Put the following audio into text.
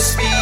speed.